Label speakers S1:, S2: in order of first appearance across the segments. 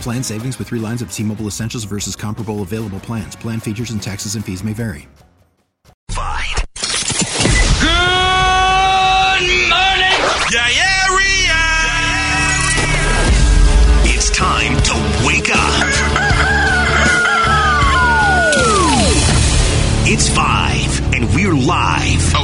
S1: Plan savings with three lines of T Mobile Essentials versus comparable available plans. Plan features and taxes and fees may vary.
S2: Good morning, Diarrhea. It's time to wake up. It's five, and we're live.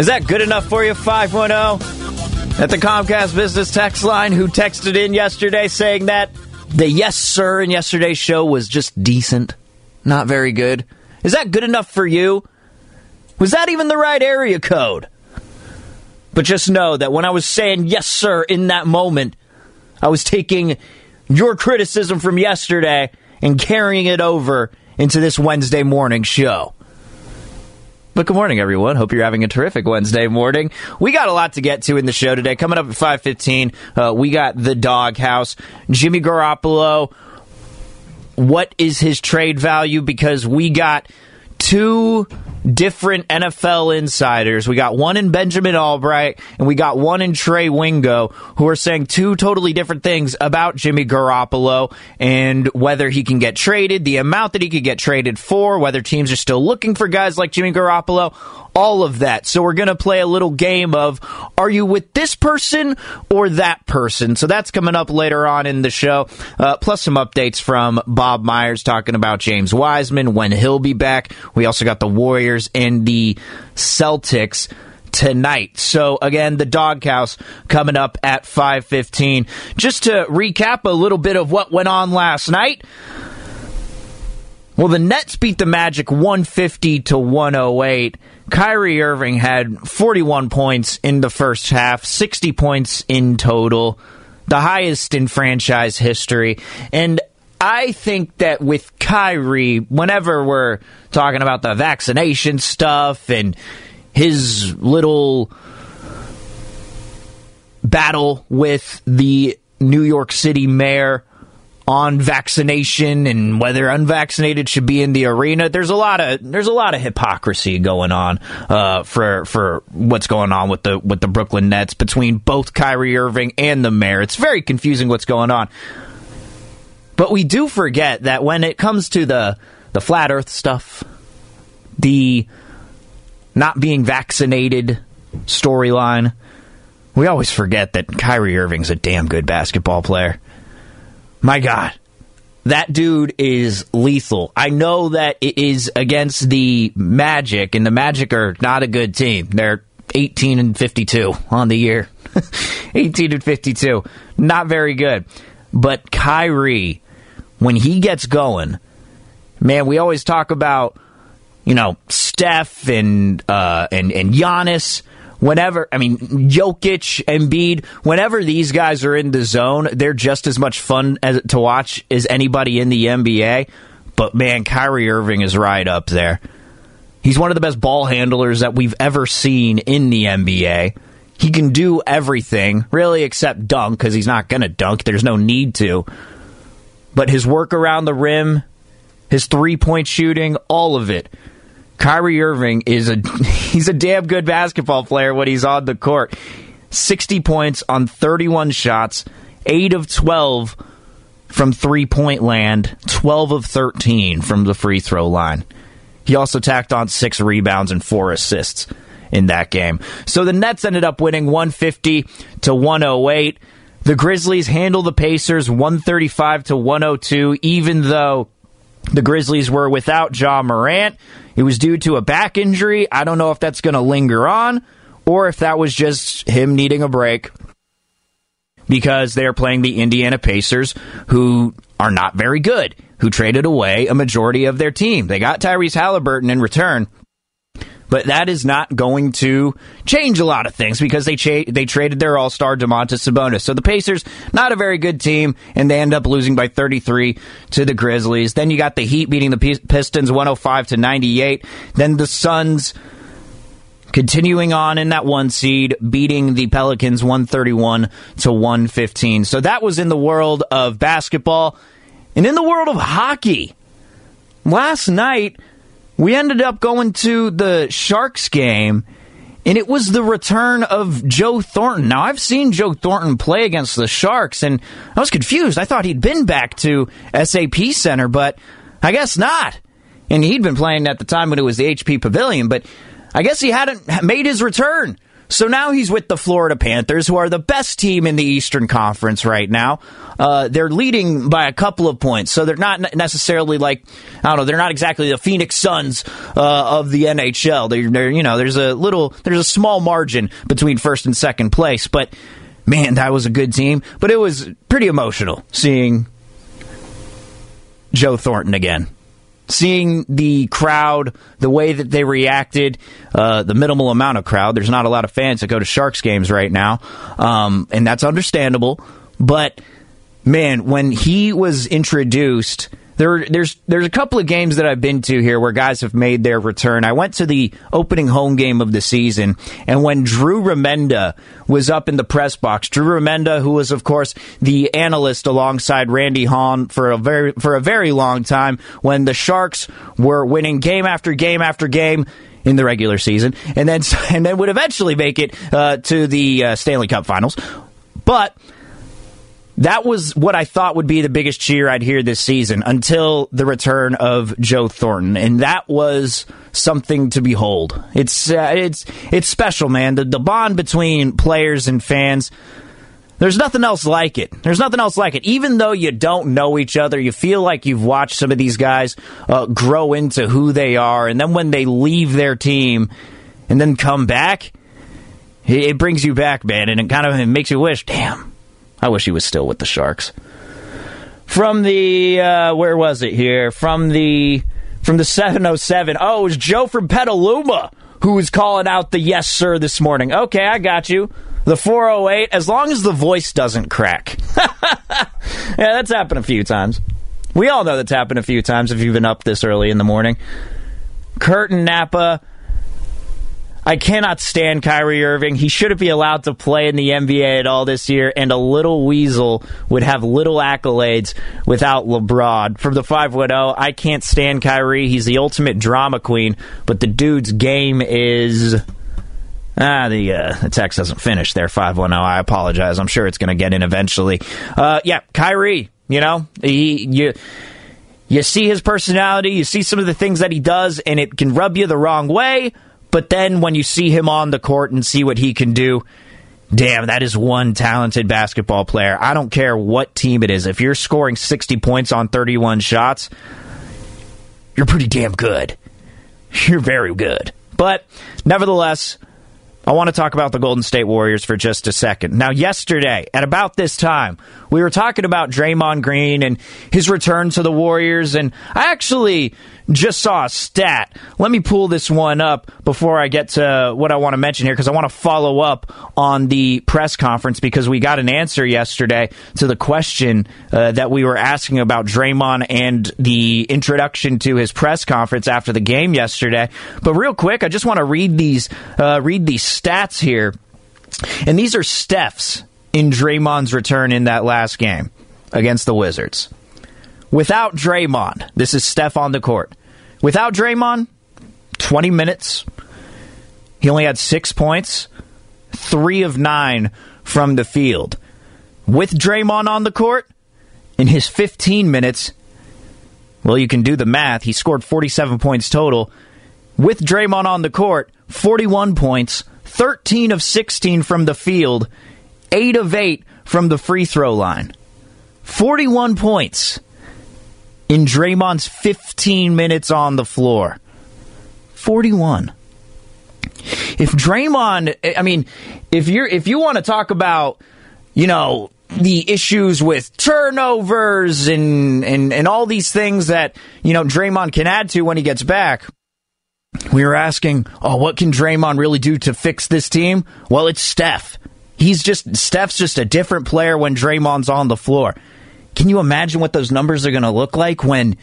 S3: Is that good enough for you? 510 at the Comcast business text line who texted in yesterday saying that the yes, sir, in yesterday's show was just decent, not very good. Is that good enough for you? Was that even the right area code? But just know that when I was saying yes, sir, in that moment, I was taking your criticism from yesterday and carrying it over into this Wednesday morning show. But good morning, everyone. Hope you're having a terrific Wednesday morning. We got a lot to get to in the show today. Coming up at 5.15, uh, we got the doghouse. Jimmy Garoppolo, what is his trade value? Because we got two different NFL insiders. We got one in Benjamin Albright and we got one in Trey Wingo who are saying two totally different things about Jimmy Garoppolo and whether he can get traded, the amount that he could get traded for, whether teams are still looking for guys like Jimmy Garoppolo, all of that. So we're going to play a little game of are you with this person or that person? So that's coming up later on in the show. Uh, plus some updates from Bob Myers talking about James Wiseman when he'll be back. We also got the Warriors and the Celtics tonight. So again, the doghouse coming up at 5:15. Just to recap a little bit of what went on last night. Well, the Nets beat the Magic 150 to 108. Kyrie Irving had 41 points in the first half, 60 points in total, the highest in franchise history. And I think that with Kyrie, whenever we're talking about the vaccination stuff and his little battle with the New York City mayor on vaccination and whether unvaccinated should be in the arena. There's a lot of there's a lot of hypocrisy going on uh, for for what's going on with the with the Brooklyn Nets between both Kyrie Irving and the mayor. It's very confusing what's going on. But we do forget that when it comes to the the flat Earth stuff, the not being vaccinated storyline, we always forget that Kyrie Irving's a damn good basketball player. My God, that dude is lethal. I know that it is against the Magic, and the Magic are not a good team. They're 18 and 52 on the year. 18 and 52. Not very good. But Kyrie, when he gets going, man, we always talk about, you know, Steph and uh, and and Giannis. Whenever, I mean, Jokic, Embiid, whenever these guys are in the zone, they're just as much fun as, to watch as anybody in the NBA. But man, Kyrie Irving is right up there. He's one of the best ball handlers that we've ever seen in the NBA. He can do everything, really, except dunk, because he's not going to dunk. There's no need to. But his work around the rim, his three point shooting, all of it. Kyrie Irving is a he's a damn good basketball player when he's on the court. 60 points on 31 shots, 8 of 12 from three point land, 12 of 13 from the free throw line. He also tacked on six rebounds and four assists in that game. So the Nets ended up winning 150 to 108. The Grizzlies handle the Pacers 135 to 102, even though the Grizzlies were without Ja Morant. It was due to a back injury. I don't know if that's going to linger on or if that was just him needing a break because they're playing the Indiana Pacers, who are not very good, who traded away a majority of their team. They got Tyrese Halliburton in return, but that is not going to change a lot of things because they cha- they traded their All Star Domantas Sabonis. So the Pacers, not a very good team, and they end up losing by 33 to the Grizzlies. Then you got the Heat beating the Pistons 105 to 98. Then the Suns continuing on in that one seed, beating the Pelicans 131 to 115. So that was in the world of basketball. And in the world of hockey, last night we ended up going to the Sharks game. And it was the return of Joe Thornton. Now, I've seen Joe Thornton play against the Sharks, and I was confused. I thought he'd been back to SAP Center, but I guess not. And he'd been playing at the time when it was the HP Pavilion, but I guess he hadn't made his return. So now he's with the Florida Panthers, who are the best team in the Eastern Conference right now. Uh, they're leading by a couple of points, so they're not necessarily like I don't know. They're not exactly the Phoenix Suns uh, of the NHL. They're, they're, you know there's a little there's a small margin between first and second place, but man, that was a good team. But it was pretty emotional seeing Joe Thornton again seeing the crowd, the way that they reacted, uh, the minimal amount of crowd. There's not a lot of fans that go to Sharks games right now, um, and that's understandable. But man, when he was introduced there, there's there's a couple of games that I've been to here where guys have made their return. I went to the opening home game of the season, and when Drew Remenda was up in the press box, Drew Remenda, who was of course the analyst alongside Randy Hahn for a very for a very long time, when the Sharks were winning game after game after game in the regular season, and then and then would eventually make it uh, to the uh, Stanley Cup Finals, but that was what I thought would be the biggest cheer I'd hear this season until the return of Joe Thornton, and that was something to behold. It's uh, it's it's special, man. The, the bond between players and fans. There's nothing else like it. There's nothing else like it. Even though you don't know each other, you feel like you've watched some of these guys uh, grow into who they are, and then when they leave their team and then come back, it, it brings you back, man, and it kind of it makes you wish, damn I wish he was still with the Sharks. From the uh, where was it here? From the from the 707. Oh, it was Joe from Petaluma who was calling out the yes sir this morning. Okay, I got you. The 408 as long as the voice doesn't crack. yeah, that's happened a few times. We all know that's happened a few times if you've been up this early in the morning. Kurt in Napa I cannot stand Kyrie Irving. He shouldn't be allowed to play in the NBA at all this year, and a little weasel would have little accolades without LeBron. From the 510, I can't stand Kyrie. He's the ultimate drama queen, but the dude's game is. Ah, the, uh, the text doesn't finish there, 510. I apologize. I'm sure it's going to get in eventually. Uh, yeah, Kyrie, you know, he, you you see his personality, you see some of the things that he does, and it can rub you the wrong way. But then when you see him on the court and see what he can do, damn, that is one talented basketball player. I don't care what team it is. If you're scoring 60 points on 31 shots, you're pretty damn good. You're very good. But nevertheless, I want to talk about the Golden State Warriors for just a second. Now, yesterday, at about this time, we were talking about Draymond Green and his return to the Warriors, and I actually just saw a stat. Let me pull this one up before I get to what I want to mention here because I want to follow up on the press conference because we got an answer yesterday to the question uh, that we were asking about Draymond and the introduction to his press conference after the game yesterday. But real quick, I just want to read these uh, read these stats here And these are Steph's in Draymond's return in that last game against the Wizards. Without Draymond, this is Steph on the court. Without Draymond, 20 minutes. He only had six points, three of nine from the field. With Draymond on the court, in his 15 minutes, well, you can do the math. He scored 47 points total. With Draymond on the court, 41 points, 13 of 16 from the field, 8 of 8 from the free throw line. 41 points in Draymond's 15 minutes on the floor. 41. If Draymond, I mean, if you're if you want to talk about, you know, the issues with turnovers and, and and all these things that, you know, Draymond can add to when he gets back, we were asking, oh, what can Draymond really do to fix this team? Well, it's Steph. He's just Steph's just a different player when Draymond's on the floor. Can you imagine what those numbers are going to look like when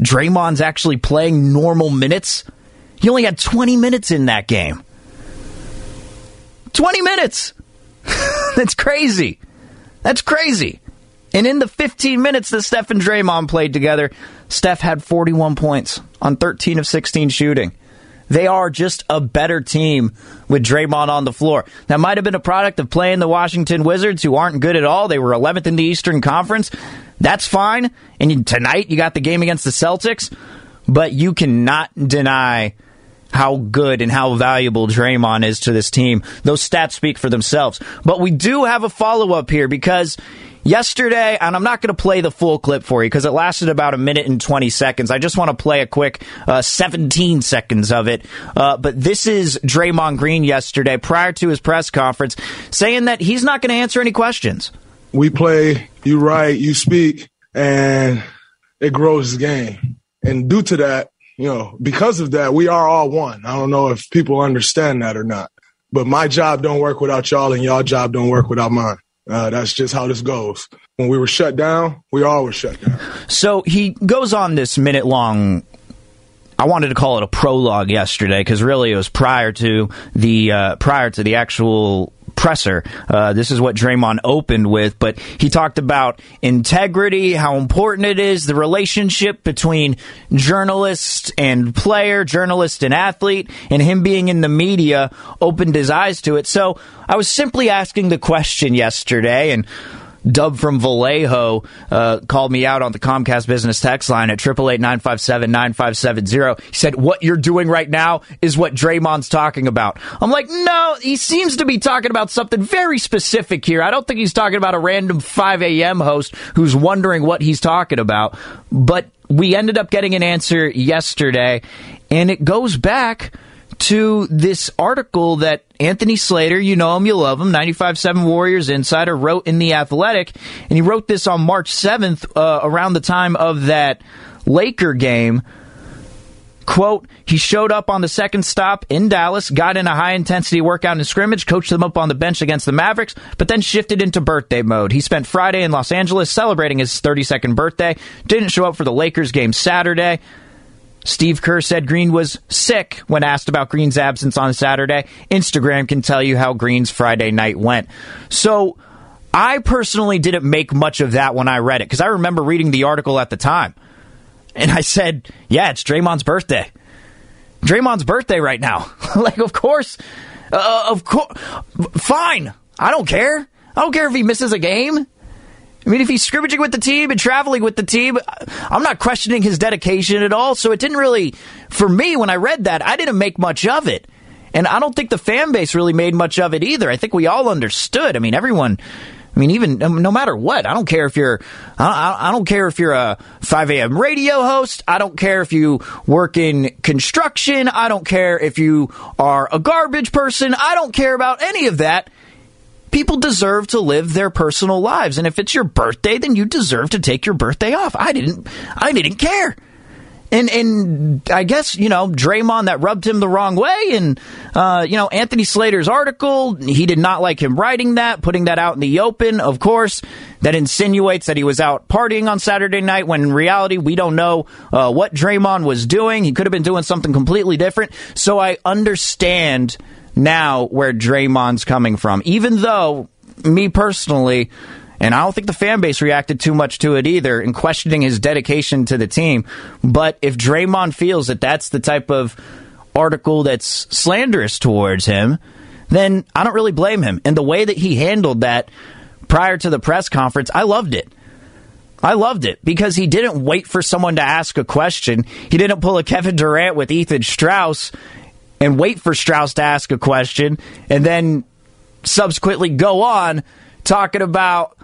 S3: Draymond's actually playing normal minutes? He only had 20 minutes in that game. 20 minutes. That's crazy. That's crazy. And in the 15 minutes that Steph and Draymond played together, Steph had 41 points on 13 of 16 shooting. They are just a better team with Draymond on the floor. That might have been a product of playing the Washington Wizards, who aren't good at all. They were 11th in the Eastern Conference. That's fine. And tonight you got the game against the Celtics, but you cannot deny how good and how valuable Draymond is to this team. Those stats speak for themselves. But we do have a follow up here because yesterday, and I'm not going to play the full clip for you because it lasted about a minute and 20 seconds. I just want to play a quick uh, 17 seconds of it. Uh, but this is Draymond Green yesterday prior to his press conference saying that he's not going to answer any questions.
S4: We play, you write, you speak, and it grows the game. And due to that, you know, because of that, we are all one. I don't know if people understand that or not, but my job don't work without y'all, and y'all job don't work without mine. Uh, that's just how this goes. When we were shut down, we all were shut down.
S3: So he goes on this minute long. I wanted to call it a prologue yesterday because really it was prior to the uh, prior to the actual presser. Uh, this is what Draymond opened with, but he talked about integrity, how important it is, the relationship between journalist and player, journalist and athlete, and him being in the media opened his eyes to it. So I was simply asking the question yesterday, and Dub from Vallejo uh, called me out on the Comcast business text line at 888-957-9570. He said, what you're doing right now is what Draymond's talking about. I'm like, no, he seems to be talking about something very specific here. I don't think he's talking about a random 5 a.m. host who's wondering what he's talking about. But we ended up getting an answer yesterday, and it goes back – to this article that Anthony Slater, you know him, you love him, 95.7 Warriors Insider, wrote in The Athletic. And he wrote this on March 7th, uh, around the time of that Laker game. Quote, he showed up on the second stop in Dallas, got in a high intensity workout and scrimmage, coached them up on the bench against the Mavericks, but then shifted into birthday mode. He spent Friday in Los Angeles celebrating his 32nd birthday, didn't show up for the Lakers game Saturday. Steve Kerr said Green was sick when asked about Green's absence on Saturday. Instagram can tell you how Green's Friday night went. So I personally didn't make much of that when I read it because I remember reading the article at the time. And I said, yeah, it's Draymond's birthday. Draymond's birthday right now. like, of course, uh, of course, fine. I don't care. I don't care if he misses a game. I mean, if he's scrimmaging with the team and traveling with the team, I'm not questioning his dedication at all. So it didn't really, for me, when I read that, I didn't make much of it. And I don't think the fan base really made much of it either. I think we all understood. I mean, everyone. I mean, even um, no matter what, I don't care if you're, I don't care if you're a 5 a.m. radio host. I don't care if you work in construction. I don't care if you are a garbage person. I don't care about any of that people deserve to live their personal lives and if it's your birthday then you deserve to take your birthday off i didn't i didn't care and and I guess you know Draymond that rubbed him the wrong way, and uh, you know Anthony Slater's article he did not like him writing that, putting that out in the open. Of course, that insinuates that he was out partying on Saturday night when in reality we don't know uh, what Draymond was doing. He could have been doing something completely different. So I understand now where Draymond's coming from. Even though, me personally, and I don't think the fan base reacted too much to it either in questioning his dedication to the team. But if Draymond feels that that's the type of article that's slanderous towards him, then I don't really blame him. And the way that he handled that prior to the press conference, I loved it. I loved it because he didn't wait for someone to ask a question. He didn't pull a Kevin Durant with Ethan Strauss and wait for Strauss to ask a question and then subsequently go on talking about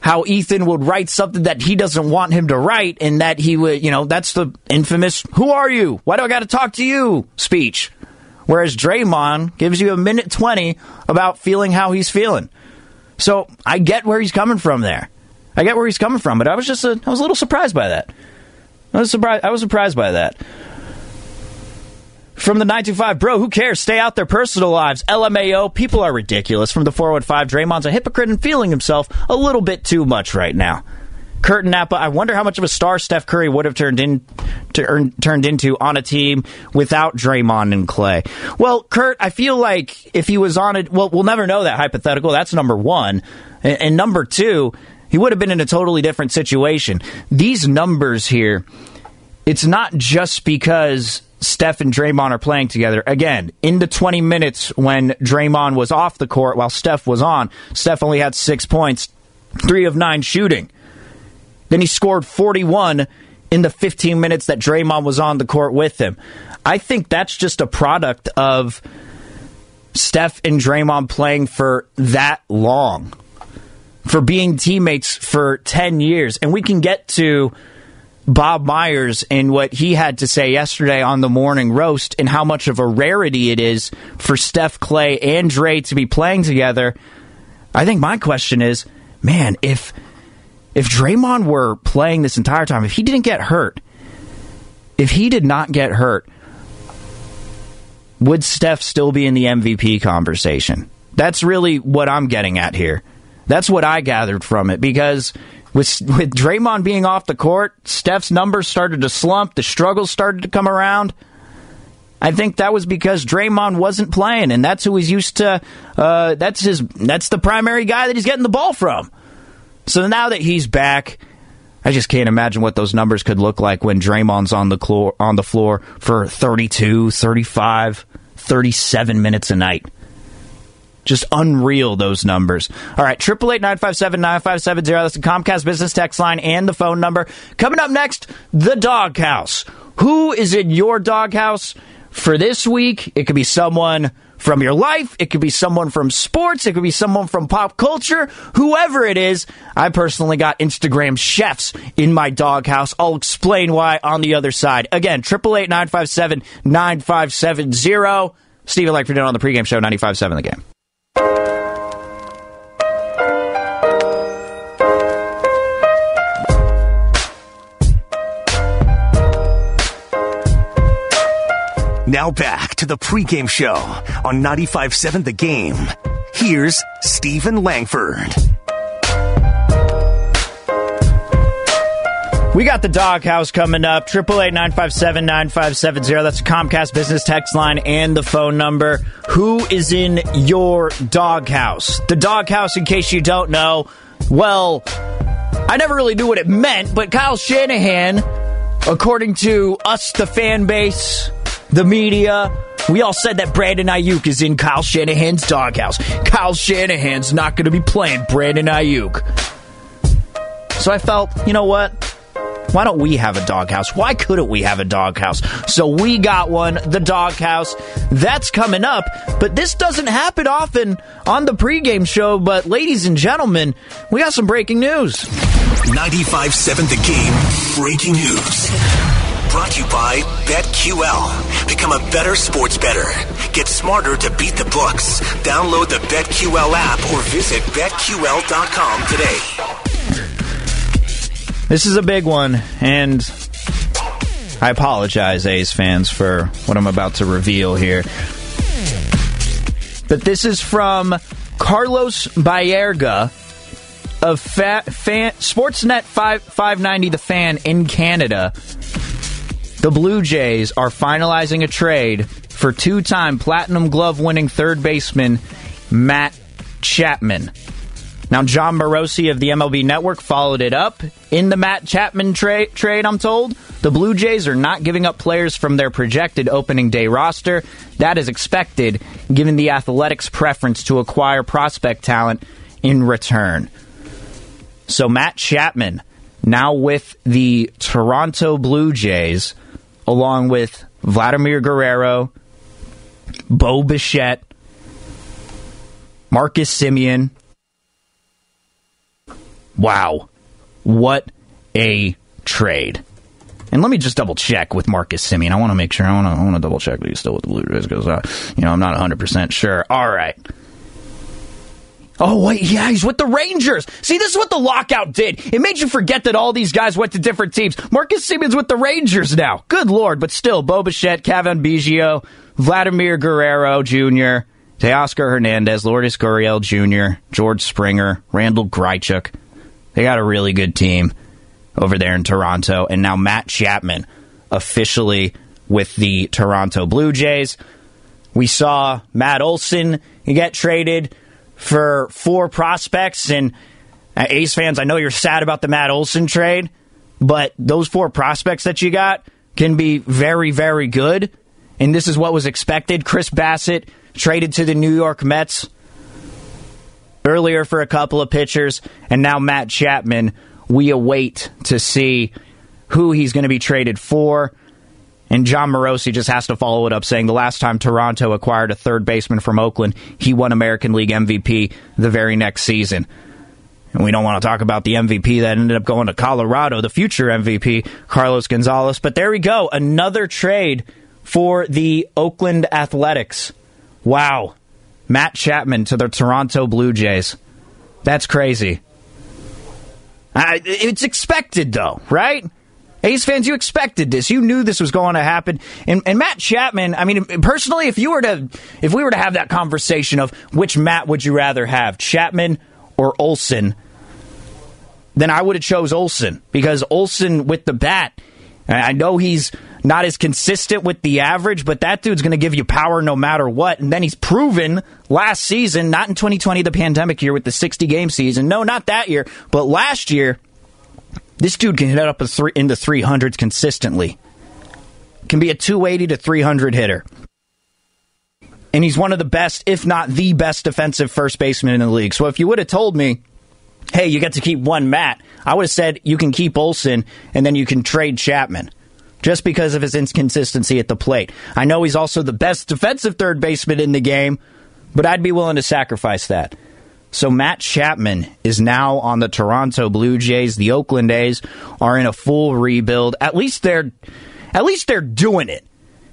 S3: how Ethan would write something that he doesn't want him to write and that he would, you know, that's the infamous, who are you? Why do I got to talk to you speech? Whereas Draymond gives you a minute 20 about feeling how he's feeling. So I get where he's coming from there. I get where he's coming from, but I was just a, I was a little surprised by that. I was surprised. I was surprised by that. From the 925, bro, who cares? Stay out their personal lives. LMAO, people are ridiculous. From the 415, Draymond's a hypocrite and feeling himself a little bit too much right now. Kurt Napa, I wonder how much of a star Steph Curry would have turned in to earn, turned into on a team without Draymond and Clay. Well, Kurt, I feel like if he was on it, well, we'll never know that hypothetical. That's number one, and, and number two, he would have been in a totally different situation. These numbers here, it's not just because Steph and Draymond are playing together. Again, in the 20 minutes when Draymond was off the court while Steph was on, Steph only had six points, three of nine shooting. Then he scored 41 in the 15 minutes that Draymond was on the court with him. I think that's just a product of Steph and Draymond playing for that long for being teammates for 10 years. And we can get to Bob Myers and what he had to say yesterday on the morning roast and how much of a rarity it is for Steph Clay and Dre to be playing together. I think my question is, man, if if Draymond were playing this entire time, if he didn't get hurt, if he did not get hurt, would Steph still be in the MVP conversation? That's really what I'm getting at here. That's what I gathered from it because with with Draymond being off the court, Steph's numbers started to slump, the struggles started to come around. I think that was because Draymond wasn't playing, and that's who he's used to. Uh, that's his. That's the primary guy that he's getting the ball from. So now that he's back, I just can't imagine what those numbers could look like when Draymond's on the floor on the floor for 32, 35, 37 minutes a night. Just unreal, those numbers. All right, 888 That's the Comcast business text line and the phone number. Coming up next, the doghouse. Who is in your doghouse for this week? It could be someone from your life. It could be someone from sports. It could be someone from pop culture. Whoever it is, I personally got Instagram chefs in my doghouse. I'll explain why on the other side. Again, 888 9570 Stephen Langford on the pregame show, 95.7 The Game.
S2: Now back to the pregame show on 95.7 The Game. Here's Stephen Langford.
S3: We got the doghouse coming up. Triple eight nine five seven nine five seven zero. That's the Comcast business text line and the phone number. Who is in your doghouse? The doghouse, in case you don't know, well, I never really knew what it meant, but Kyle Shanahan, according to us, the fan base, the media, we all said that Brandon Aiyuk is in Kyle Shanahan's doghouse. Kyle Shanahan's not going to be playing Brandon Aiyuk. So I felt, you know what? Why don't we have a doghouse? Why couldn't we have a doghouse? So we got one, the doghouse. That's coming up, but this doesn't happen often on the pregame show. But ladies and gentlemen, we got some breaking news.
S2: 95 7 The Game Breaking News. Brought to you by BetQL. Become a better sports bettor. Get smarter to beat the books. Download the BetQL app or visit BetQL.com today.
S3: This is a big one, and I apologize, A's fans, for what I'm about to reveal here. But this is from Carlos Baerga of Fa- fan, Sportsnet 5, 590 The Fan in Canada. The Blue Jays are finalizing a trade for two time Platinum Glove winning third baseman Matt Chapman. Now, Jon Morosi of the MLB Network followed it up in the Matt Chapman tra- trade, I'm told. The Blue Jays are not giving up players from their projected opening day roster. That is expected, given the Athletics' preference to acquire prospect talent in return. So, Matt Chapman, now with the Toronto Blue Jays, along with Vladimir Guerrero, Bo Bichette, Marcus Semien. Wow. What a trade. And let me just double check with Marcus Semien. I want to make sure. I want to. I want to double check that he's still with the Blue Jays because, uh, you know, I'm not 100 percent sure. All right. Oh wait, yeah, he's with the Rangers. See, this is what the lockout did. It made you forget that all these guys went to different teams. Marcus Semien's with the Rangers now. Good lord, but still, Bo Bichette, Cavan Biggio, Vladimir Guerrero Jr., Teoscar Hernandez, Lourdes Gurriel Jr., George Springer, Randal Grichuk. They got a really good team over there in Toronto. And now Matt Chapman officially with the Toronto Blue Jays. We saw Matt Olson get traded for four prospects. And uh, A's fans, I know you're sad about the Matt Olson trade, but those four prospects that you got can be very, very good. And this is what was expected. Chris Bassitt traded to the New York Mets earlier for a couple of pitchers, and now Matt Chapman. We await to see who he's going to be traded for. And Jon Morosi just has to follow it up saying the last time Toronto acquired a third baseman from Oakland, he won American League MVP the very next season. And we don't want to talk about the MVP that ended up going to Colorado, the future MVP, Carlos Gonzalez. But there we go. Another trade for the Oakland Athletics. Wow. Matt Chapman to the Toronto Blue Jays. That's crazy. Uh, it's expected, though, right? A's fans, you expected this. You knew this was going to happen. And, and, Matt Chapman, I mean, personally, if you were to, if we were to have that conversation of which Matt would you rather have, Chapman or Olson, then I would have chose Olson because Olson with the bat, I know he's not as consistent with the average, but that dude's going to give you power no matter what. And then he's proven last season, not in 2020, the pandemic year with the 60 game season. No, not that year, but last year, this dude can hit up a three, in the 300s consistently. Can be a 280 to 300 hitter. And he's one of the best, if not the best defensive first baseman in the league. So if you would have told me, hey, you get to keep one Matt, I would have said you can keep Olson and then you can trade Chapman just because of his inconsistency at the plate. I know he's also the best defensive third baseman in the game, but I'd be willing to sacrifice that. So Matt Chapman is now on the Toronto Blue Jays. The Oakland A's are in a full rebuild. At least they're at least they're doing it.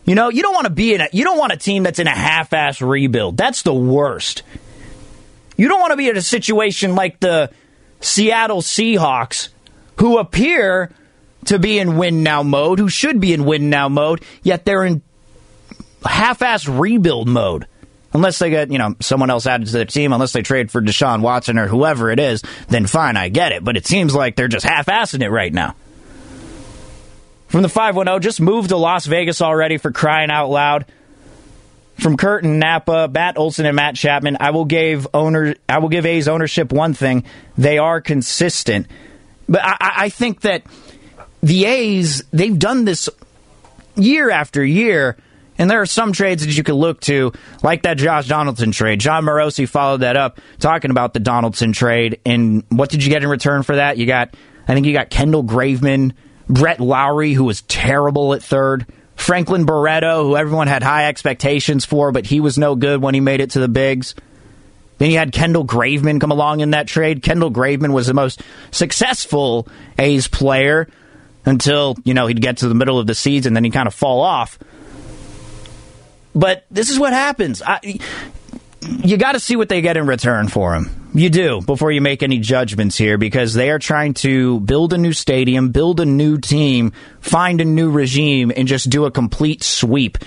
S3: You know, you don't want to be in a you don't want a team that's in a half-ass rebuild. That's the worst. You don't want to be in a situation like the Seattle Seahawks who appear to be in win now mode, who should be in win now mode, yet they're in half ass rebuild mode. Unless they get, you know, someone else added to their team, unless they trade for Deshaun Watson or whoever it is, then fine, I get it. But it seems like they're just half assing it right now. From the 510, just moved to Las Vegas already for crying out loud. From Kurt in Napa, Matt Olson, and Matt Chapman, I will give owner I will give A's ownership one thing. They are consistent. But I, I think that the A's, they've done this year after year. And there are some trades that you can look to, like that Josh Donaldson trade. Jon Morosi followed that up, talking about the Donaldson trade. And what did you get in return for that? You got, I think you got Kendall Graveman, Brett Lawrie, who was terrible at third, Franklin Barreto, who everyone had high expectations for, but he was no good when he made it to the bigs. Then you had Kendall Graveman come along in that trade. Kendall Graveman was the most successful A's player until, you know, he'd get to the middle of the season, then he'd kind of fall off. But this is what happens. I, you got to see what they get in return for him. You do before you make any judgments here because they are trying to build a new stadium, build a new team, find a new regime, and just do a complete sweep.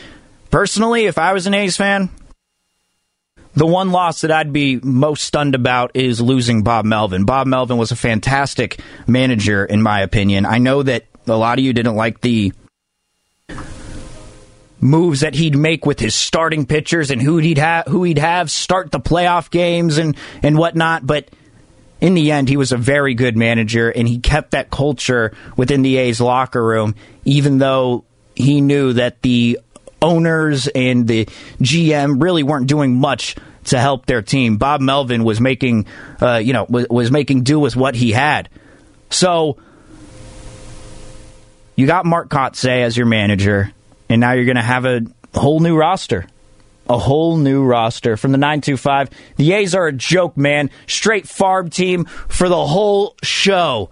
S3: Personally, if I was an A's fan, the one loss that I'd be most stunned about is losing Bob Melvin. Bob Melvin was a fantastic manager, in my opinion. I know that a lot of you didn't like the moves that he'd make with his starting pitchers and who he'd have who he'd have start the playoff games and and whatnot. But in the end, he was a very good manager and he kept that culture within the A's locker room, even though he knew that the owners and the GM really weren't doing much to help their team. Bob Melvin was making, uh, you know, was, was making do with what he had. So you got Mark Kotsay as your manager, and now you're going to have a whole new roster. A whole new roster from the 925. The A's are a joke, man. Straight farm team for the whole show.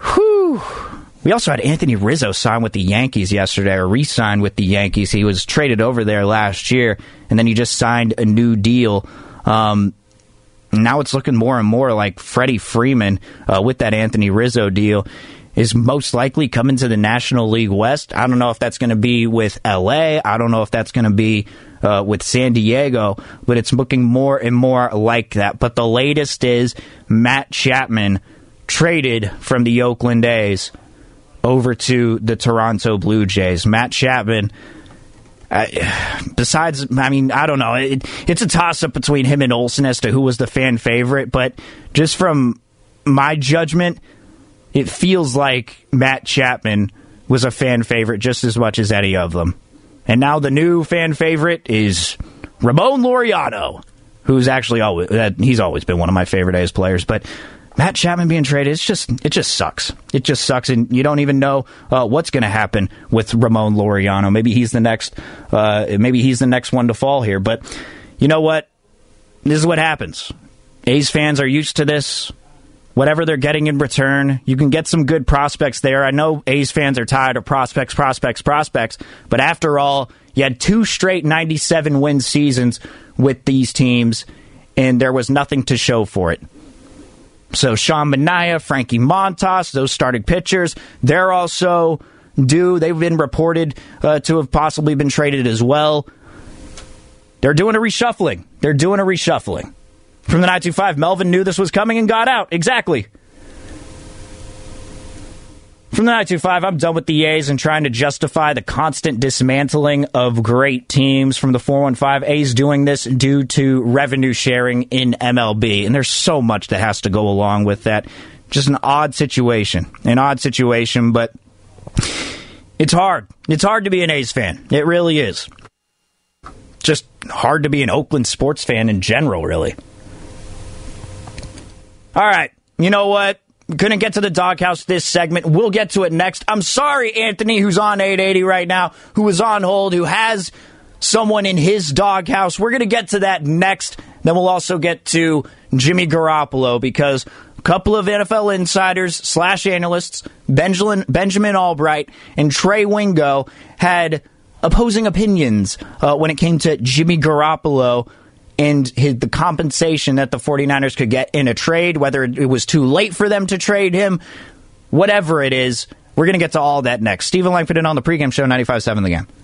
S3: Whew. We also had Anthony Rizzo sign with the Yankees yesterday, or re signed with the Yankees. He was traded over there last year, and then he just signed a new deal. Um, now it's looking more and more like Freddie Freeman uh, with that Anthony Rizzo deal is most likely coming to the National League West. I don't know if that's going to be with LA. I don't know if that's going to be uh, with San Diego, but it's looking more and more like that. But the latest is Matt Chapman traded from the Oakland A's over to the Toronto Blue Jays. Matt Chapman. Uh, besides, I mean, I don't know. It, it's a toss up between him and Olson as to who was the fan favorite, but just from my judgment, it feels like Matt Chapman was a fan favorite just as much as any of them. And now the new fan favorite is Ramon Laureano, who's actually always uh, he's always been one of my favorite A's players, but Matt Chapman being traded, it's just it just sucks. It just sucks, and you don't even know uh, what's going to happen with Ramon Laureano. Maybe he's the next, uh, maybe he's the next one to fall here. But you know what? This is what happens. A's fans are used to this whatever they're getting in return. You can get some good prospects there. I know A's fans are tired of prospects, prospects, prospects, but after all, you had two straight 97 win seasons with these teams, and there was nothing to show for it. So Sean Manaea, Frankie Montas, those starting pitchers, they're also due. They've been reported uh, to have possibly been traded as well. They're doing a reshuffling. They're doing a reshuffling. From the 925, Melvin knew this was coming and got out. Exactly. From the 925, I'm done with the A's and trying to justify the constant dismantling of great teams. From the 415, A's doing this due to revenue sharing in MLB. And there's so much that has to go along with that. Just an odd situation. An odd situation, but it's hard. It's hard to be an A's fan. It really is. Just hard to be an Oakland sports fan in general, really. All right. You know what? Couldn't get to the doghouse this segment. We'll get to it next. I'm sorry, Anthony, who's on 880 right now, who is on hold, who has someone in his doghouse. We're going to get to that next. Then we'll also get to Jimmy Garoppolo because a couple of NFL insiders slash analysts, Benjamin, Benjamin Albright and Trey Wingo, had opposing opinions uh, when it came to Jimmy Garoppolo and his, the compensation that the 49ers could get in a trade, whether it was too late for them to trade him, whatever it is. We're going to get to all that next. Stephen Langford on the pregame show, 95.7 The Game.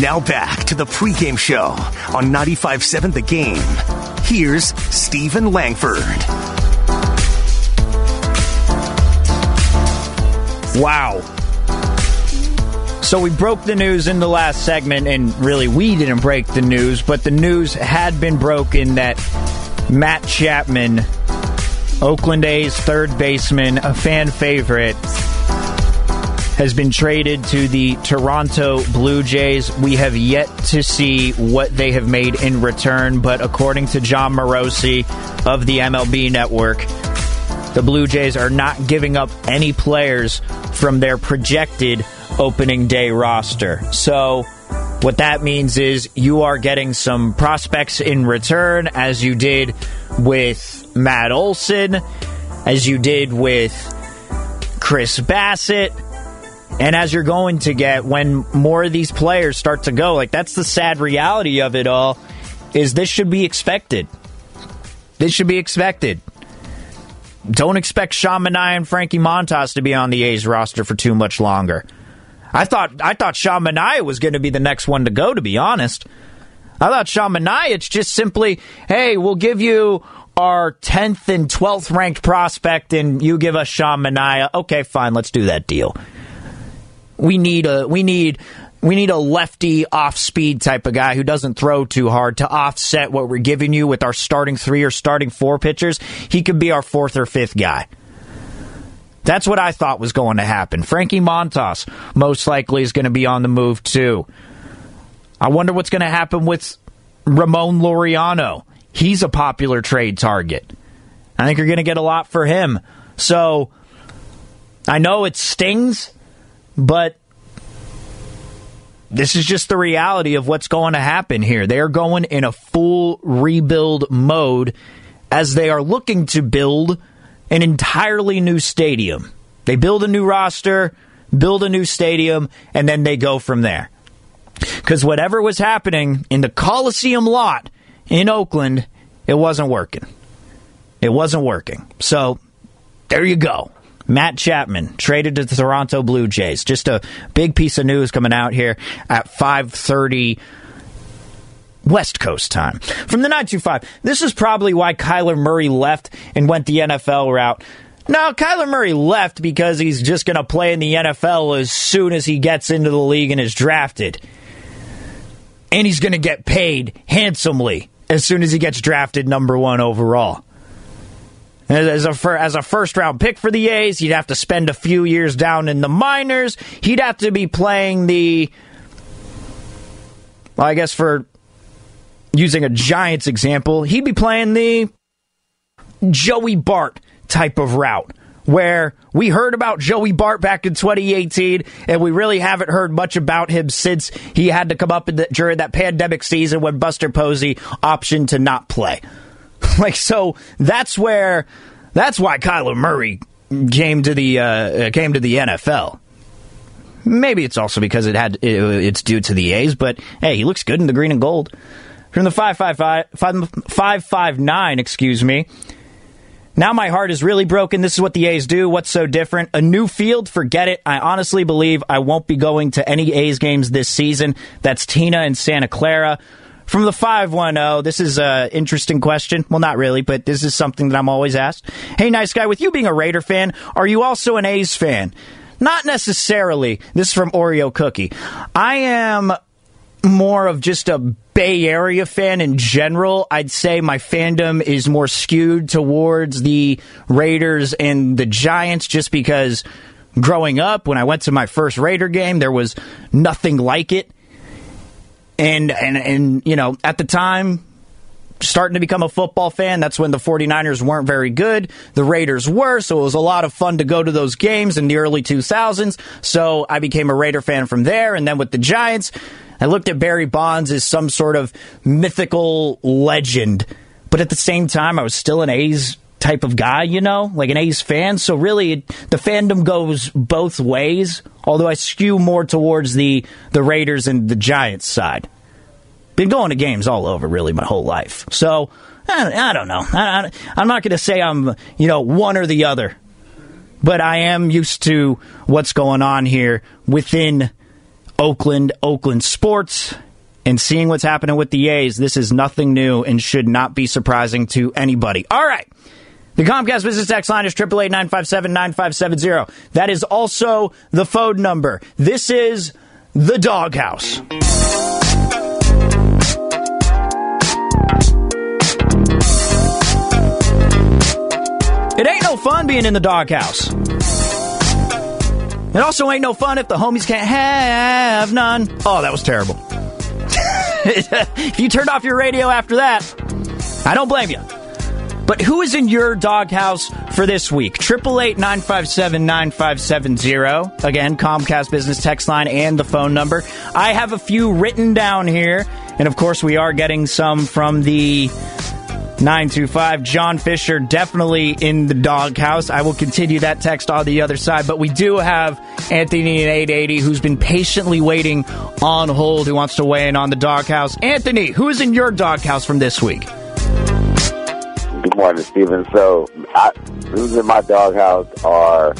S2: Now back to the pregame show on 95.7 The Game. Here's Steven Langford.
S3: Wow. So we broke the news in the last segment, and really we didn't break the news, but the news had been broken that Matt Chapman, Oakland A's third baseman, a fan favorite, has been traded to the Toronto Blue Jays. We have yet to see what they have made in return, but according to Jon Morosi of the MLB Network, the Blue Jays are not giving up any players from their projected opening day roster. So, what that means is you are getting some prospects in return, as you did with Matt Olson, as you did with Chris Bassitt. And as you're going to get when more of these players start to go, like that's the sad reality of it all, is this should be expected. This should be expected. Don't expect Sean Manaea and Frankie Montas to be on the A's roster for too much longer. I thought I thought Sean Manaea was going to be the next one to go. To be honest, I thought Sean Manaea. It's just simply, hey, we'll give you our tenth and twelfth ranked prospect, and you give us Sean Manaea. Okay, fine, let's do that deal. We need a we need we need a lefty off speed type of guy who doesn't throw too hard to offset what we're giving you with our starting three or starting four pitchers. He could be our fourth or fifth guy. That's what I thought was going to happen. Frankie Montas most likely is going to be on the move too. I wonder what's going to happen with Ramon Laureano. He's a popular trade target. I think you're going to get a lot for him. So I know it stings, but this is just the reality of what's going to happen here. They're going in a full rebuild mode as they are looking to build an entirely new stadium. They build a new roster, build a new stadium, and then they go from there. Because whatever was happening in the Coliseum lot in Oakland, it wasn't working. It wasn't working. So there you go. Matt Chapman traded to the Toronto Blue Jays. Just a big piece of news coming out here at 5:30 West Coast time. From the 925. This is probably why Kyler Murray left and went the NFL route. No, Kyler Murray left because he's just going to play in the NFL as soon as he gets into the league and is drafted. And he's going to get paid handsomely as soon as he gets drafted number 1 overall. As a, as a first round pick for the A's, he'd have to spend a few years down in the minors. He'd have to be playing the, well, I guess for using a Giants example, he'd be playing the Joey Bart type of route where we heard about Joey Bart back in 2018, and we really haven't heard much about him since he had to come up the, during that pandemic season when Buster Posey optioned to not play. like so that's where that's why Kyler Murray came to the uh, came to the NFL. Maybe it's also because it had it, it's due to the A's, but hey, he looks good in the green and gold. From the 555 559, excuse me. Now my heart is really broken. This is what the A's do. What's so different? A new field? Forget it. I honestly believe I won't be going to any A's games this season. That's Tina and Santa Clara. From the 510. This is an interesting question. Well, not really, but this is something that I'm always asked. Hey, nice guy, with you being a Raider fan, are you also an A's fan? Not necessarily. This is from Oreo Cookie. I am more of just a Bay Area fan in general. I'd say my fandom is more skewed towards the Raiders and the Giants just because growing up, when I went to my first Raider game, there was nothing like it. And, and, and, you know, at the time, starting to become a football fan. That's when the 49ers weren't very good. The Raiders were, so it was a lot of fun to go to those games in the early 2000s. So I became a Raider fan from there. And then with the Giants, I looked at Barry Bonds as some sort of mythical legend. But at the same time, I was still an A's type of guy, you know, like an A's fan. So really, the fandom goes both ways. Although I skew more towards the the Raiders and the Giants side. Been going to games all over really my whole life. So I, I don't know. I, am not going to say I'm you know one or the other, but I am used to what's going on here within Oakland, Oakland sports. And seeing what's happening with the A's, this is nothing new and should not be surprising to anybody. All right. The Comcast Business tax line is 888 That is also the phone number. This is the Doghouse. It ain't no fun being in the doghouse. It also ain't no fun if the homies can't have none. Oh, that was terrible. if you turned off your radio after that, I don't blame you. But who is in your doghouse for this week? 888-957-9570. Again, Comcast Business Text Line and the phone number. I have a few written down here. And of course, we are getting some from the 925. John Fisher definitely in the doghouse. I will continue that text on the other side, but we do have Anthony in 880 who's been patiently waiting on hold who wants to weigh in on the doghouse. Anthony, who is in your doghouse from this week?
S5: Good morning, Steven. So, I, who's in my doghouse are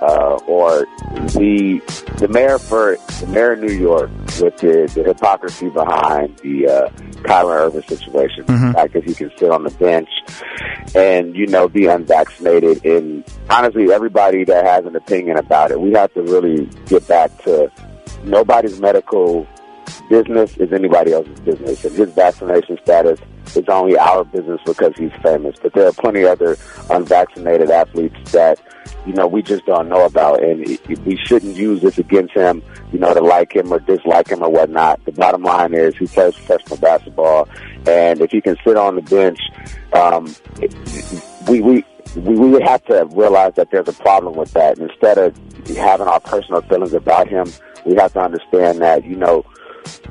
S5: uh, or the the mayor for the mayor of New York with the, the hypocrisy behind the uh, Kyrie Irving situation. Mm-hmm. The fact that he can sit on the bench and you know be unvaccinated, and honestly, everybody that has an opinion about it, we have to really get back to nobody's medical business is anybody else's business, and his vaccination status is only our business because he's famous. But there are plenty of other unvaccinated athletes that you know, we just don't know about. And we shouldn't use this against him, you know, to like him or dislike him or whatnot. The bottom line is he plays professional basketball. And if he can sit on the bench, um, we, we, we, we would have to realize that there's a problem with that. And instead of having our personal feelings about him, we have to understand that, you know,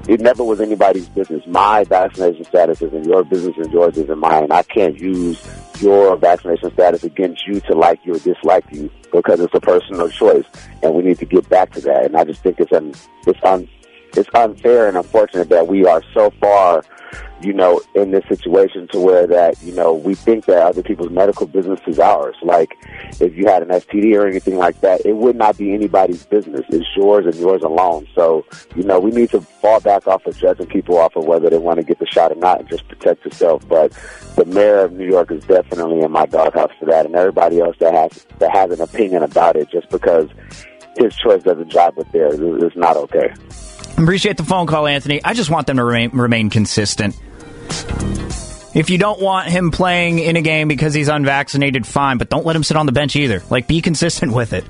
S5: it never was anybody's business. My vaccination status isn't your business and yours isn't mine. I can't use your vaccination status against you to like you or dislike you because it's a personal choice, and we need to get back to that. And I just think it's un, it's un, it's unfair and unfortunate that we are so far you know, in this situation to where that, you know, we think that other people's medical business is ours. Like, if you had an STD or anything like that, it would not be anybody's business. It's yours and yours alone. So, you know, we need to fall back off of judging people off of whether they want to get the shot or not and just protect yourself. But the mayor of New York is definitely in my doghouse for that and everybody else that has, that has an opinion about it just because his choice doesn't jive with theirs is not okay.
S3: Appreciate the phone call, Anthony. I just want them to remain, remain consistent. If you don't want him playing in a game because he's unvaccinated, fine, but don't let him sit on the bench either. Like, be consistent with it.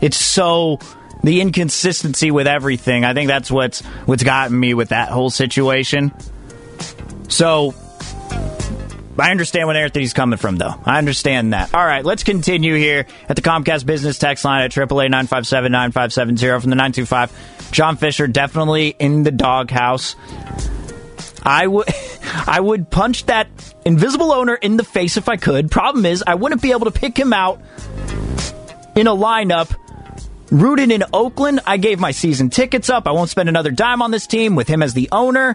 S3: It's so the inconsistency with everything. I think that's what's what's gotten me with that whole situation. So I understand where Anthony's coming from, though. I understand that. All right, let's continue here at the Comcast Business Text line at AAA 957 9570 from the 925. John Fisher, definitely in the doghouse. I would I would punch that invisible owner in the face if I could. Problem is, I wouldn't be able to pick him out in a lineup. Rooted in Oakland, I gave my season tickets up. I won't spend another dime on this team with him as the owner.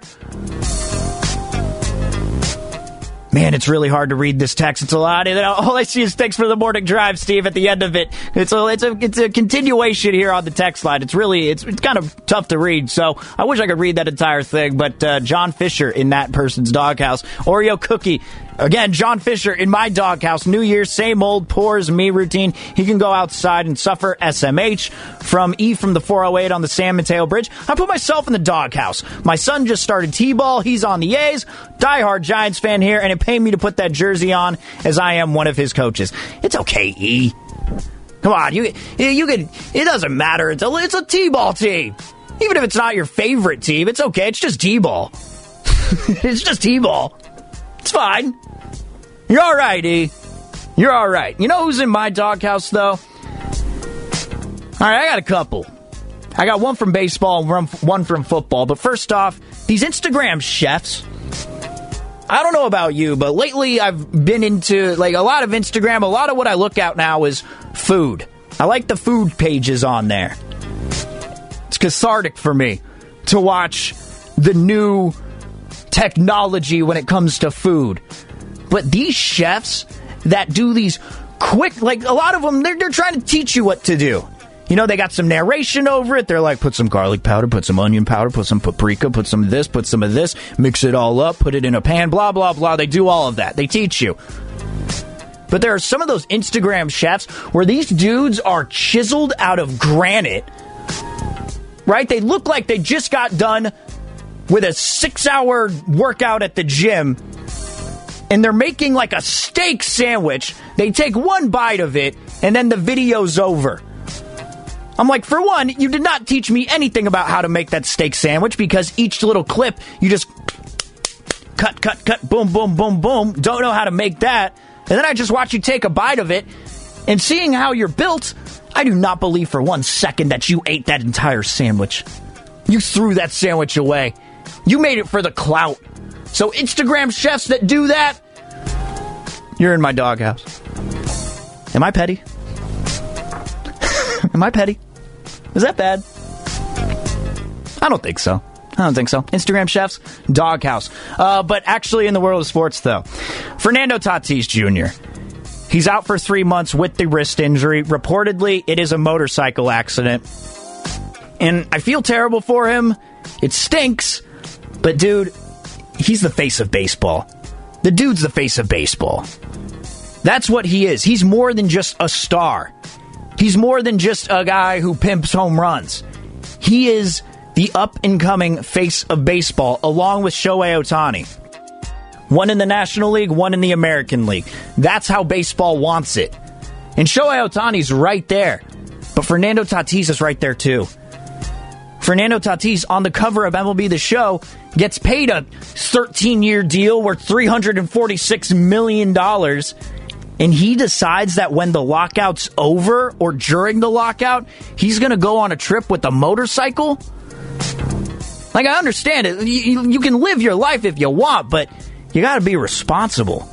S3: Man, it's really hard to read this text. It's a lot. And all I see is thanks for the morning drive, Steve. At the end of it, it's a it's a it's a continuation here on the text line. It's really it's it's kind of tough to read. So I wish I could read that entire thing. But uh, John Fisher in that person's doghouse, Oreo cookie Again, John Fisher in my doghouse. New Year, same old pours me routine. He can go outside and suffer SMH from E from the 408 on the San Mateo Bridge. I put myself in the doghouse. My son just started T-ball. He's on the A's. Diehard Giants fan here, and it paid me to put that jersey on as I am one of his coaches. It's okay, E. Come on, you you can. It doesn't matter. It's a it's a T-ball team. Even if it's not your favorite team, it's okay. It's just T-ball. it's just T-ball. It's fine. You're all right, E. You're all right. You know who's in my doghouse, though? All right, I got a couple. I got one from baseball and one from football. But first off, these Instagram chefs. I don't know about you, but lately I've been into like a lot of Instagram. A lot of what I look at now is food. I like the food pages on there. It's cathartic for me to watch the new technology when it comes to food. But these chefs that do these quick, like a lot of them, they're, they're trying to teach you what to do. You know, they got some narration over it. They're like, put some garlic powder, put some onion powder, put some paprika, put some of this, put some of this, mix it all up, put it in a pan, blah, blah, blah. They do all of that. They teach you. But there are some of those Instagram chefs where these dudes are chiseled out of granite, right? They look like they just got done with a six hour workout at the gym and they're making like a steak sandwich. They take one bite of it, and then the video's over. I'm like, for one, you did not teach me anything about how to make that steak sandwich because each little clip, you just cut, cut, cut, boom, boom, boom, boom. Don't know how to make that. And then I just watch you take a bite of it, and seeing how you're built, I do not believe for one second that you ate that entire sandwich. You threw that sandwich away. You made it for the clout. So, Instagram chefs that do that, you're in my doghouse. Am I petty? Am I petty? Is that bad? I don't think so. I don't think so. Instagram chefs, doghouse. Uh, but actually, in the world of sports, though, Fernando Tatis Jr. He's out for three months with the wrist injury. Reportedly, it is a motorcycle accident. And I feel terrible for him. It stinks. But, dude, he's the face of baseball. The dude's the face of baseball. That's what he is. He's more than just a star. He's more than just a guy who pimps home runs. He is the up and coming face of baseball, along with Shohei Ohtani. One in the National League, one in the American League. That's how baseball wants it. And Shohei Ohtani's right there. But Fernando Tatis is right there too. Fernando Tatis on the cover of MLB The Show gets paid a 13 year deal worth $346 million. And he decides that when the lockout's over or during the lockout, he's going to go on a trip with a motorcycle. Like, I understand it. You, you can live your life if you want, but you got to be responsible.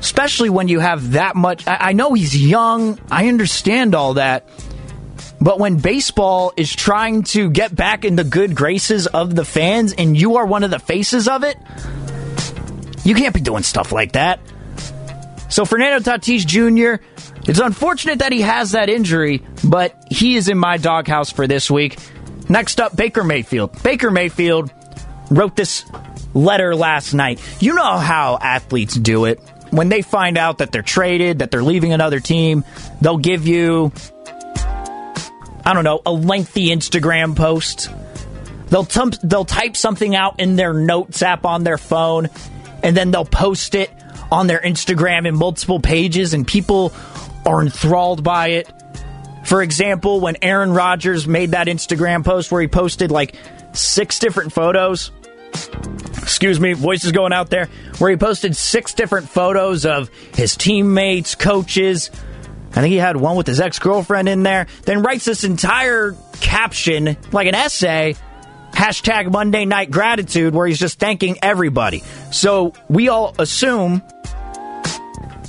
S3: Especially when you have that much. I, I know he's young. I understand all that. But when baseball is trying to get back in the good graces of the fans and you are one of the faces of it, you can't be doing stuff like that. So Fernando Tatis Jr., it's unfortunate that he has that injury, but he is in my doghouse for this week. Next up, Baker Mayfield. Baker Mayfield wrote this letter last night. You know how athletes do it. When they find out that they're traded, that they're leaving another team, they'll give you I don't know, a lengthy Instagram post. They'll tump, they'll type something out in their notes app on their phone, and then they'll post it on their Instagram in multiple pages, and people are enthralled by it. For example, when Aaron Rodgers made that Instagram post where he posted like six different photos, excuse me, voice is going out there, where he posted six different photos of his teammates, coaches, I think he had one with his ex girlfriend in there. Then writes this entire caption, like an essay, hashtag Monday Night Gratitude, where he's just thanking everybody. So we all assume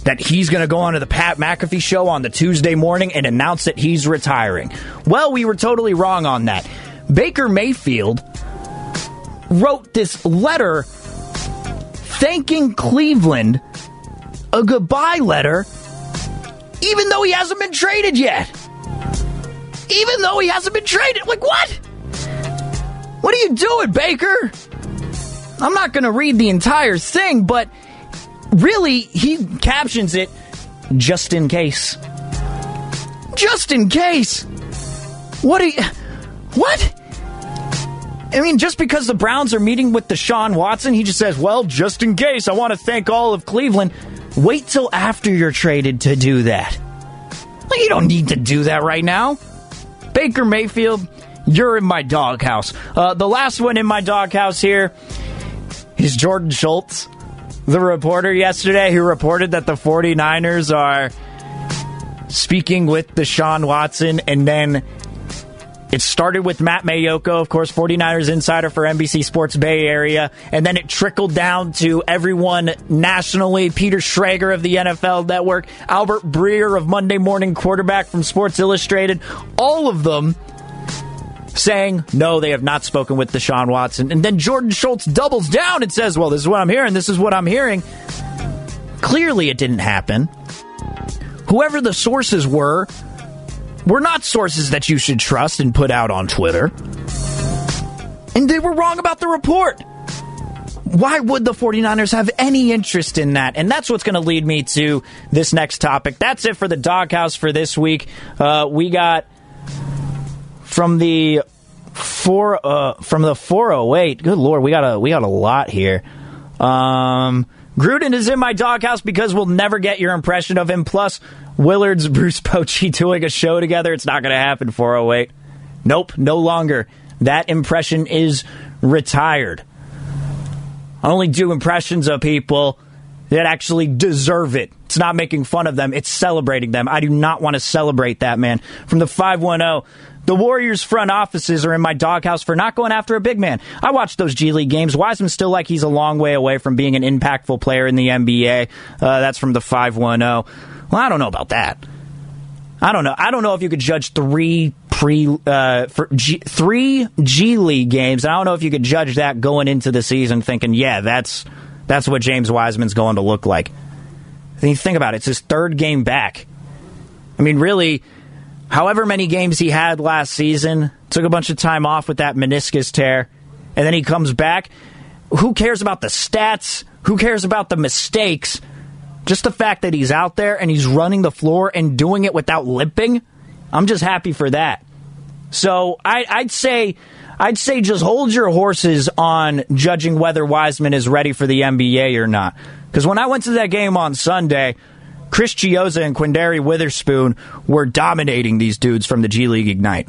S3: that he's going to go on to the Pat McAfee show on the Tuesday morning and announce that he's retiring. Well, we were totally wrong on that. Baker Mayfield wrote this letter thanking Cleveland a goodbye letter, even though he hasn't been traded yet. Even though he hasn't been traded. Like, what? What are you doing, Baker? I'm not going to read the entire thing, but really, he captions it just in case. Just in case. What are you. What? I mean, just because the Browns are meeting with Deshaun Watson, he just says, well, just in case, I want to thank all of Cleveland. Wait till after you're traded to do that. Like, you don't need to do that right now. Baker Mayfield, you're in my doghouse. Uh, the last one in my doghouse here is Jordan Schultz, the reporter yesterday who reported that the 49ers are speaking with Deshaun Watson and then it started with Matt Maiocco, of course, 49ers insider for NBC Sports Bay Area, and then it trickled down to everyone nationally. Peter Schrager of the NFL Network, Albert Breer of Monday Morning Quarterback from Sports Illustrated, all of them saying, no, they have not spoken with Deshaun Watson. And then Jordan Schultz doubles down and says, well, this is what I'm hearing, this is what I'm hearing. Clearly, it didn't happen. Whoever the sources were, were not sources that you should trust and put out on Twitter. And they were wrong about the report. Why would the 49ers have any interest in that? And that's what's going to lead me to this next topic. That's it for the doghouse for this week. Uh, we got from the four uh, from the 408. Good lord, we got a we got a lot here. Um, Gruden is in my doghouse because we'll never get your impression of him. Plus, Willard's Bruce Bochy doing a show together. It's not going to happen, 408. Nope, no longer. That impression is retired. I only do impressions of people that actually deserve it. It's not making fun of them, it's celebrating them. I do not want to celebrate that, man. From the 510, the Warriors front offices are in my doghouse for not going after a big man. I watched those G League games. Wiseman's still like he's a long way away from being an impactful player in the NBA. Uh, that's from the 510. Well, I don't know about that. I don't know. I don't know if you could judge three pre uh, G, three G League games. I don't know if you could judge that going into the season, thinking, yeah, that's that's what James Wiseman's going to look like. Then you think about it; it's his third game back. I mean, really, however many games he had last season, took a bunch of time off with that meniscus tear, and then he comes back. Who cares about the stats? Who cares about the mistakes? Just the fact that he's out there and he's running the floor and doing it without limping, I'm just happy for that. So I, I'd say, I'd say just hold your horses on judging whether Wiseman is ready for the NBA or not. Because when I went to that game on Sunday, Chris Chiozza and Quinndary Weatherspoon were dominating these dudes from the G League Ignite.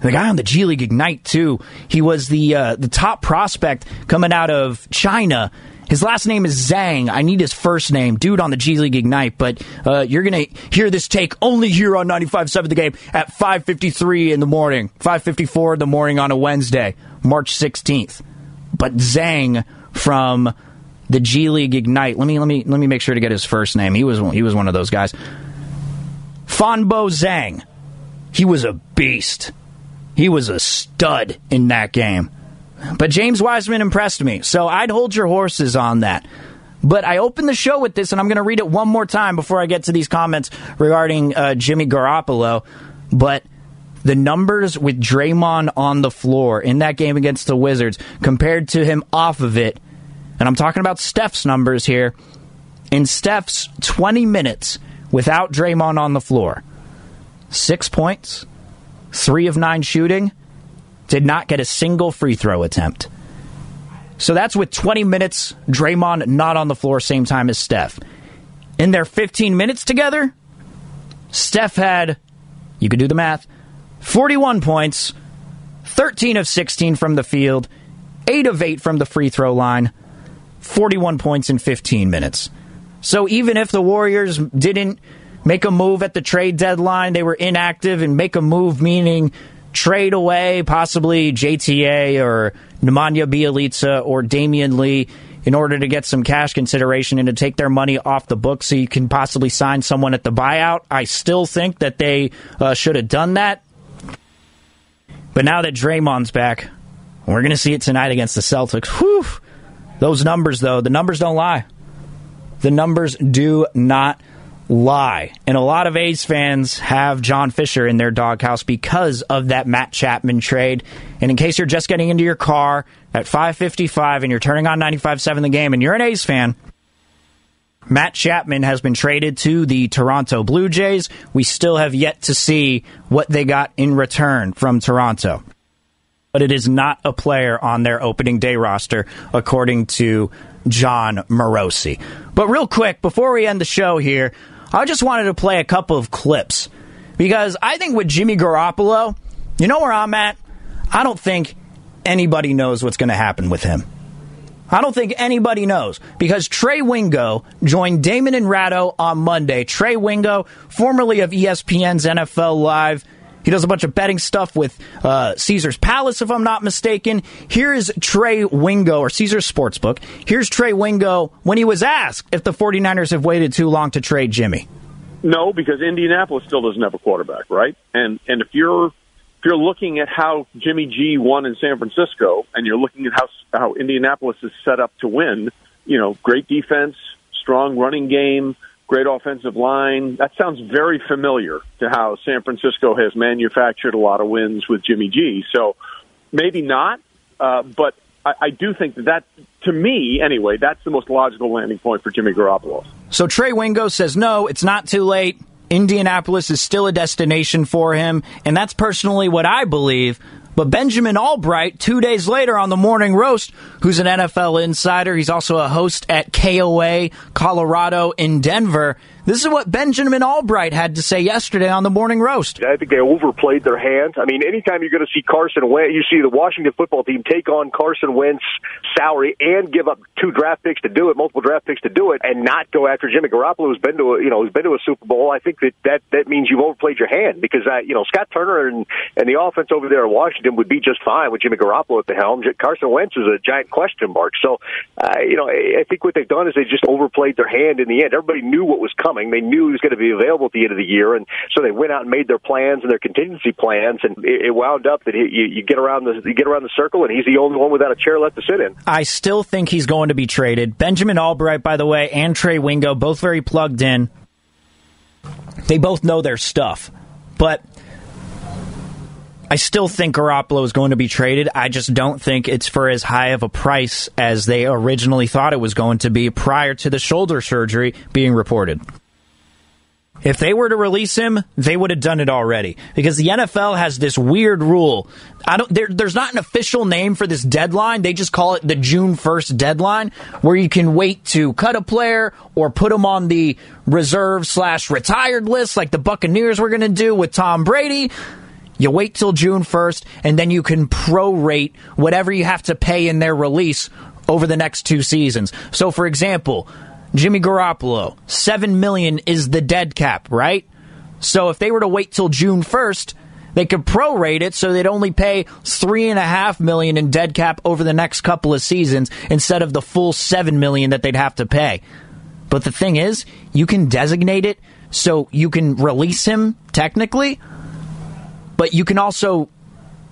S3: The guy on the G League Ignite too. He was the uh, the top prospect coming out of China. His last name is Zhang. I need his first name, dude, on the G League Ignite. But uh, you're gonna hear this take only here on 95.7 The Game at 5:53 in the morning, 5:54 in the morning on a Wednesday, March 16th. But Zhang from the G League Ignite. Let me let me let me make sure to get his first name. He was he was one of those guys. Fanbo Zhang. He was a beast. He was a stud in that game. But James Wiseman impressed me, so I'd hold your horses on that. But I opened the show with this, and I'm going to read it one more time before I get to these comments regarding uh, Jimmy Garoppolo. But the numbers with Draymond on the floor in that game against the Wizards compared to him off of it, and I'm talking about Steph's numbers here, in Steph's 20 minutes without Draymond on the floor, six points, three of nine shooting, did not get a single free throw attempt. So that's with 20 minutes, Draymond not on the floor, same time as Steph. In their 15 minutes together, Steph had, you could do the math, 41 points, 13 of 16 from the field, 8 of 8 from the free throw line, 41 points in 15 minutes. So even if the Warriors didn't make a move at the trade deadline, they were inactive and make a move meaning trade away possibly JTA or Nemanja Bjelica or Damion Lee in order to get some cash consideration and to take their money off the book so you can possibly sign someone at the buyout. I still think that they uh, should have done that. But now that Draymond's back, we're going to see it tonight against the Celtics. Whew. Those numbers, though, the numbers don't lie. The numbers do not lie. And a lot of A's fans have John Fisher in their doghouse because of that Matt Chapman trade. And in case you're just getting into your car at 5:55 and you're turning on 95.7 the game and you're an A's fan, Matt Chapman has been traded to the Toronto Blue Jays. We still have yet to see what they got in return from Toronto. But it is not a player on their opening day roster, according to Jon Morosi. But real quick, before we end the show here, I just wanted to play a couple of clips because I think with Jimmy Garoppolo, you know where I'm at? I don't think anybody knows what's going to happen with him. I don't think anybody knows because Trey Wingo joined Damon and Ratto on Monday. Trey Wingo, formerly of ESPN's NFL Live, he does a bunch of betting stuff with uh, Caesar's Palace, if I'm not mistaken. Here's Trey Wingo, or Caesar's Sportsbook. Here's Trey Wingo when he was asked if the 49ers have waited too long to trade Jimmy.
S6: No, because Indianapolis still doesn't have a quarterback, right? And and if you're if you're looking at how Jimmy G won in San Francisco, and you're looking at how how Indianapolis is set up to win, you know, great defense, strong running game, great offensive line. That sounds very familiar to how San Francisco has manufactured a lot of wins with Jimmy G. So maybe not, uh, but I, I do think that, that, to me anyway, that's the most logical landing point for Jimmy Garoppolo.
S3: So Trey Wingo says, no, it's not too late. Indianapolis is still a destination for him, and that's personally what I believe. But Benjamin Allbright, two days later on the Morning Roast, who's an NFL insider, he's also a host at KOA Colorado in Denver. This is what Benjamin Allbright had to say yesterday on the Morning Roast.
S7: I think they overplayed their hand. I mean, anytime you're going to see Carson Wentz, you see the Washington football team take on Carson Wentz salary and give up two draft picks to do it, multiple draft picks to do it, and not go after Jimmy Garoppolo, who's been to a, you know who's been to a Super Bowl. I think that that, that means you've overplayed your hand because uh, you know Scott Turner and and the offense over there in Washington would be just fine with Jimmy Garoppolo at the helm. Carson Wentz is a giant question mark. So, uh, you know, I think what they've done is they just overplayed their hand in the end. Everybody knew what was coming. They knew he was going to be available at the end of the year, and so they went out and made their plans and their contingency plans, and it, it wound up that he, you, you get around the you get around the circle, and he's the only one without a chair left to sit in.
S3: I still think he's going to be traded. Benjamin Allbright, by the way, and Trey Wingo, both very plugged in. They both know their stuff, but. I still think Garoppolo is going to be traded. I just don't think it's for as high of a price as they originally thought it was going to be prior to the shoulder surgery being reported. If they were to release him, they would have done it already because the NFL has this weird rule. I don't. There, there's not an official name for this deadline. They just call it the June 1st deadline, where you can wait to cut a player or put him on the reserve slash retired list, like the Buccaneers were going to do with Tom Brady. You wait till June 1st, and then you can prorate whatever you have to pay in their release over the next two seasons. So, for example, Jimmy Garoppolo, seven million is the dead cap, right? So if they were to wait till June first, they could prorate it so they'd only pay three and a half million in dead cap over the next couple of seasons instead of the full seven million that they'd have to pay. But the thing is, you can designate it so you can release him technically, but you can also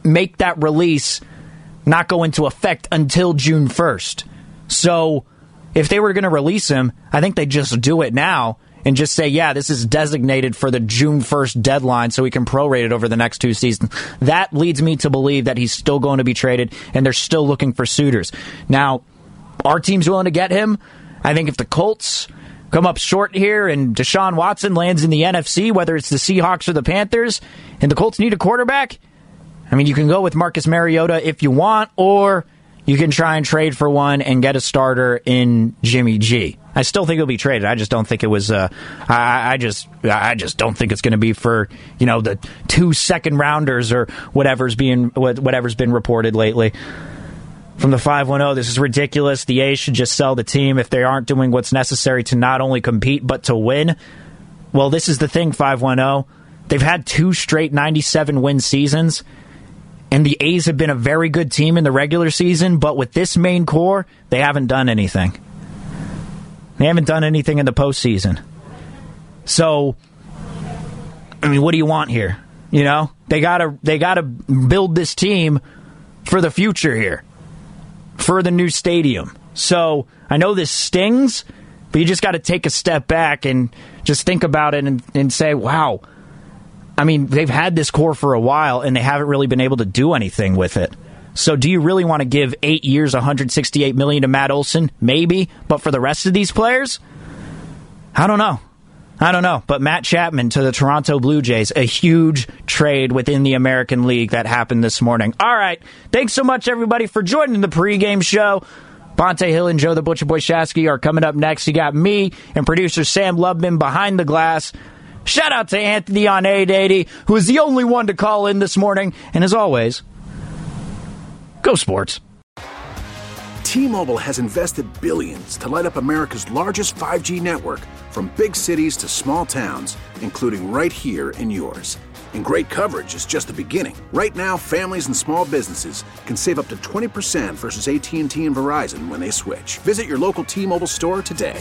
S3: make that release not go into effect until June 1st. So if they were going to release him, I think they'd just do it now and just say, yeah, this is designated for the June 1st deadline so we can prorate it over the next two seasons. That leads me to believe that he's still going to be traded and they're still looking for suitors. Now, our team's willing to get him. I think if the Colts come up short here and Deshaun Watson lands in the NFC, whether it's the Seahawks or the Panthers, and the Colts need a quarterback, I mean, you can go with Marcus Mariota if you want, or you can try and trade for one and get a starter in Jimmy G. I still think it'll be traded. I just don't think it was. Uh, I, I just, I just don't think it's going to be for you know the two second rounders or whatever's being whatever's been reported lately. From the 510, this is ridiculous. The A's should just sell the team if they aren't doing what's necessary to not only compete but to win. Well, this is the thing, 510. They've had two straight 97 win seasons and the A's have been a very good team in the regular season, but with this main core, they haven't done anything. They haven't done anything in the postseason. So, I mean, what do you want here? You know, they gotta they gotta build this team for the future here, for the new stadium, So I know this stings, but you just got to take a step back and just think about it and, and say, wow. I mean, they've had this core for a while and they haven't really been able to do anything with it. So do you really want to give eight years, 168 million to Matt Olson? Maybe, but for the rest of these players, I don't know. I don't know, but Matt Chapman to the Toronto Blue Jays, a huge trade within the American League that happened this morning. All right. Thanks so much, everybody, for joining the pregame show. Bonte Hill and Joe the Butcher Boy Shasky are coming up next. You got me and producer Sam Lubman behind the glass. Shout out to Anthony on 880, who is the only one to call in this morning. And as always, go sports.
S8: T-Mobile has invested billions to light up America's largest 5G network from big cities to small towns, including right here in yours. And great coverage is just the beginning. Right now, families and small businesses can save up to 20% versus AT&T and Verizon when they switch. Visit your local T-Mobile store today.